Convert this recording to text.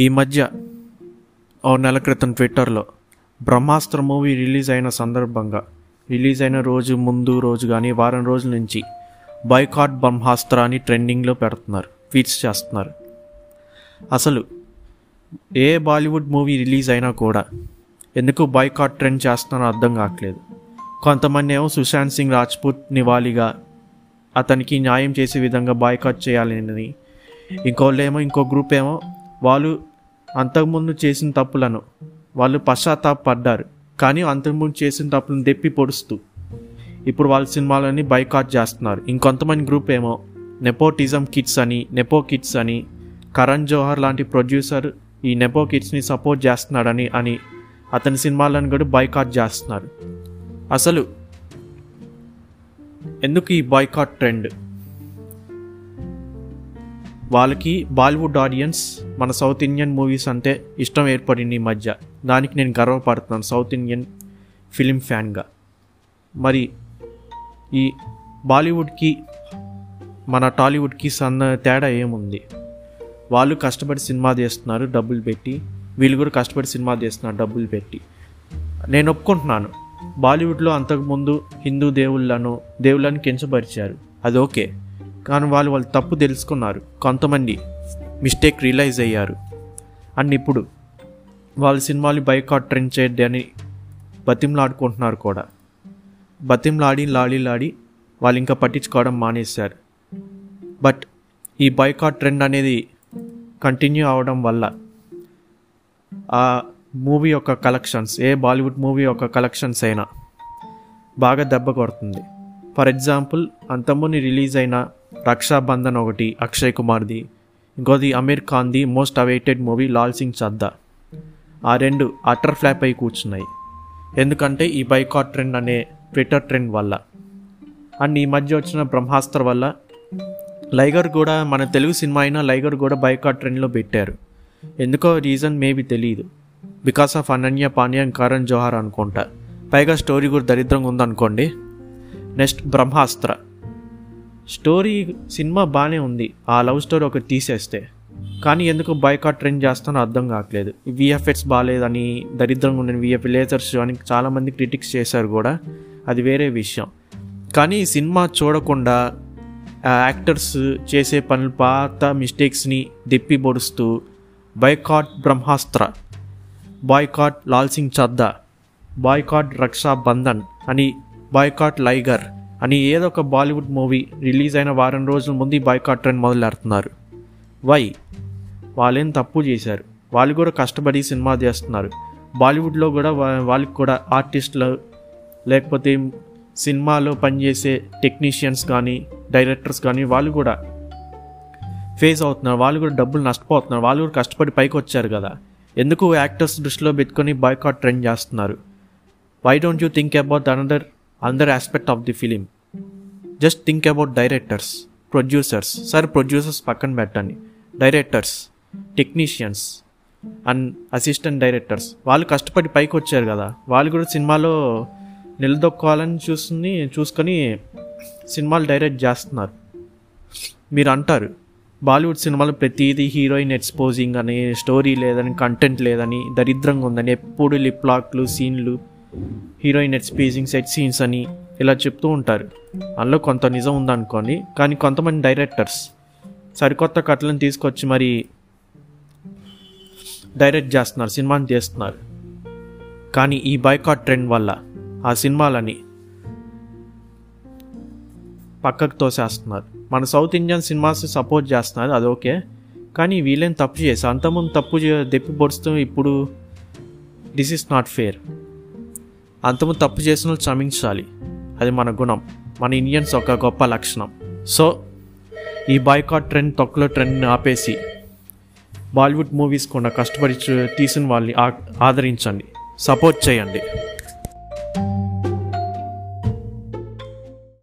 ఈ మధ్య ఓ నెల క్రితం ట్విట్టర్లో బ్రహ్మాస్త్ర మూవీ రిలీజ్ అయిన సందర్భంగా రిలీజ్ అయిన రోజు ముందు రోజు కానీ వారం రోజుల నుంచి బైకాట్ బ్రహ్మాస్త్ర అని ట్రెండింగ్లో పెడుతున్నారు ట్వీట్స్ చేస్తున్నారు. అసలు ఏ బాలీవుడ్ మూవీ రిలీజ్ అయినా కూడా ఎందుకు బైకాట్ ట్రెండ్ చేస్తున్నారో అర్థం కావట్లేదు. కొంతమంది ఏమో సుశాంత్ సింగ్ రాజ్పూత్ నివాళిగా అతనికి న్యాయం చేసే విధంగా బాయ్కాట్ చేయాలని ఇంకోళ్ళు ఏమో ఇంకో గ్రూప్ ఏమో వాళ్ళు అంతకుముందు చేసిన తప్పులను వాళ్ళు పశ్చాత్తాపడ్డారు. కానీ అంతకుముందు చేసిన తప్పులను దెప్పి పొడుస్తూ. ఇప్పుడు వాళ్ళ సినిమాలని బైకాట్ చేస్తున్నారు. ఇంకొంతమంది గ్రూప్ ఏమో నెపోటిజం కిడ్స్ అని నెపో కిడ్స్ అని కరణ్ జోహర్ లాంటి ప్రొడ్యూసర్ ఈ నెపో కిడ్స్ని సపోర్ట్ చేస్తున్నాడని అని అతని సినిమాలను కూడా బైకాట్ చేస్తున్నారు. అసలు ఎందుకు ఈ బాయ్కాట్ ట్రెండ్? వాళ్ళకి బాలీవుడ్ ఆడియన్స్ మన సౌత్ ఇండియన్ మూవీస్ అంటే ఇష్టం ఏర్పడింది ఈ మధ్య. దానికి నేను గర్వపడుతున్నాను సౌత్ ఇండియన్ ఫిలిం ఫ్యాన్గా. మరి ఈ బాలీవుడ్కి మన టాలీవుడ్కి సన్న తేడా ఏముంది? వాళ్ళు కష్టపడి సినిమా చేస్తున్నారు డబ్బులు పెట్టి. వీళ్ళు కూడా కష్టపడి సినిమా చేస్తున్నారు డబ్బులు పెట్టి. నేను ఒప్పుకుంటున్నాను. బాలీవుడ్లో అంతకుముందు హిందూ దేవుళ్ళను దేవుళ్ళని కించపరిచారు. అది ఓకే. కానీ వాళ్ళు వాళ్ళు తప్పు తెలుసుకున్నారు. కొంతమంది మిస్టేక్ రియలైజ్ అయ్యారు. అండ్ ఇప్పుడు వాళ్ళ సినిమాలు బైకాట్ ట్రెండ్ చేయద్దని బతిమలాడుకుంటున్నారు కూడా. బతిమలాడి లాడి వాళ్ళు ఇంకా పట్టించుకోవడం మానేశారు. బట్ ఈ బైకాట్ ట్రెండ్ అనేది కంటిన్యూ అవడం వల్ల ఆ మూవీ యొక్క కలెక్షన్స్ ఏ బాలీవుడ్ మూవీ యొక్క కలెక్షన్స్ అయినా బాగా దెబ్బ కొడుతుంది. ఫర్ ఎగ్జాంపుల్ అంతముని రిలీజ్ అయిన రక్షాబంధన్ ఒకటి అక్షయ్ కుమార్ది. ఇంకోది అమీర్ ఖాన్ది most awaited movie Laal Singh Chaddha ఆ రెండు అటర్ ఫ్లాప్ అయి కూర్చున్నాయి. ఎందుకంటే ఈ బైకాట్ ట్రెండ్ అనే ట్విట్టర్ ట్రెండ్ వల్ల. అండ్ ఈ మధ్య వచ్చిన బ్రహ్మాస్త్ర వల్ల లైగర్ కూడా మన తెలుగు సినిమా అయినా లైగర్ కూడా బైకాట్ ట్రెండ్లో పెట్టారు. ఎందుకో రీజన్ మేబీ తెలియదు బికాస్ ఆఫ్ అనన్య పాండ్య కరణ్ జోహార్ అనుకుంటా. పైగా స్టోరీ కూడా దరిద్రంగా ఉందనుకోండి. నెక్స్ట్ బ్రహ్మాస్త్ర. స్టోరీ సినిమా బాగానే ఉంది. ఆ లవ్ స్టోరీ ఒకటి తీసేస్తే. కానీ ఎందుకు బైకాట్ ట్రెండ్ చేస్తానో అర్థం కావట్లేదు. విఎఫ్ఎక్స్ బాగాలేదని దరిద్రంగా ఉందని విఎఫ్ లేజర్స్ అని చాలామంది క్రిటిక్స్ చేశారు కూడా. అది వేరే విషయం. కానీ సినిమా చూడకుండా యాక్టర్స్ చేసే పనులు పాత మిస్టేక్స్ని దెప్పి పొడుస్తూ boycott Brahmastra boycott Lal Singh Chaddha boycott Raksha Bandhan అని బాయ్కాట్ లైగర్ అని ఏదో ఒక బాలీవుడ్ మూవీ రిలీజ్ అయిన వారం రోజుల ముందు ఈ బాయ్కాట్ ట్రెండ్ మొదలెడుతున్నారు. వై? వాళ్ళేం తప్పు చేశారు? వాళ్ళు కూడా కష్టపడి సినిమా చేస్తున్నారు బాలీవుడ్లో కూడా వాళ్ళకి కూడా ఆర్టిస్టులు లేకపోతే సినిమాలో పనిచేసే టెక్నీషియన్స్ కానీ డైరెక్టర్స్ కానీ వాళ్ళు కూడా ఫేస్ అవుతున్నారు. వాళ్ళు కూడా డబ్బులు నష్టపోతున్నారు. వాళ్ళు కూడా కష్టపడి పైకి వచ్చారు కదా. ఎందుకు యాక్టర్స్ దృష్టిలో పెట్టుకొని బాయ్కాట్ ట్రెండ్ చేస్తున్నారు? Why don't you think about another other aspect of the film just think about directors producers sir producers పక్కన పెట్టండి. Directors technicians and assistant directors వాళ్ళు కష్టపడి పైకి వచ్చారు కదా. వాళ్ళు కూడా సినిమాలో నిలదొక్కాలని చూసుకుని చూసుకొని సినిమాలు డైరెక్ట్ చేస్తున్నారు. మీరు అంటారు బాలీవుడ్ సినిమాలో ప్రతిదీ హీరోయిన్ ఎక్స్పోజింగ్ అని స్టోరీ లేదని కంటెంట్ లేదని దరిద్రంగా ఉందని ఎప్పుడు లిప్ లాక్లు సీన్లు హీరోయిన్ ఎక్స్పోజింగ్ సెట్ సీన్స్ అని ఇలా చెప్తూ ఉంటారు. అందులో కొంత నిజం ఉందనుకోండి కానీ కొంతమంది డైరెక్టర్స్ సరికొత్త కథలను తీసుకొచ్చి మరి డైరెక్ట్ చేస్తున్నారు సినిమాని తీస్తున్నారు. కానీ ఈ బైకాట్ ట్రెండ్ వల్ల ఆ సినిమాలని పక్కకు తోసేస్తున్నారు. మన సౌత్ ఇండియన్ సినిమాస్ సపోర్ట్ చేస్తున్నారు అది ఓకే. కానీ వీళ్ళేం తప్పు చేసి అంతకుముందు తప్పు చే- దెప్పి పొడుస్తూ ఇప్పుడు దిస్ ఇస్ నాట్ ఫేర్ అంతము తప్పు చేసిన క్షమించాలి అది మన గుణం. మన ఇండియన్స్ ఒక గొప్ప లక్షణం. సో ఈ బాయ్కాట్ ట్రెండ్ తొక్కలో ట్రెండ్ని ఆపేసి బాలీవుడ్ మూవీస్ కూడా కష్టపడి తీసిన వాళ్ళని ఆ- ఆదరించండి. సపోర్ట్ చేయండి.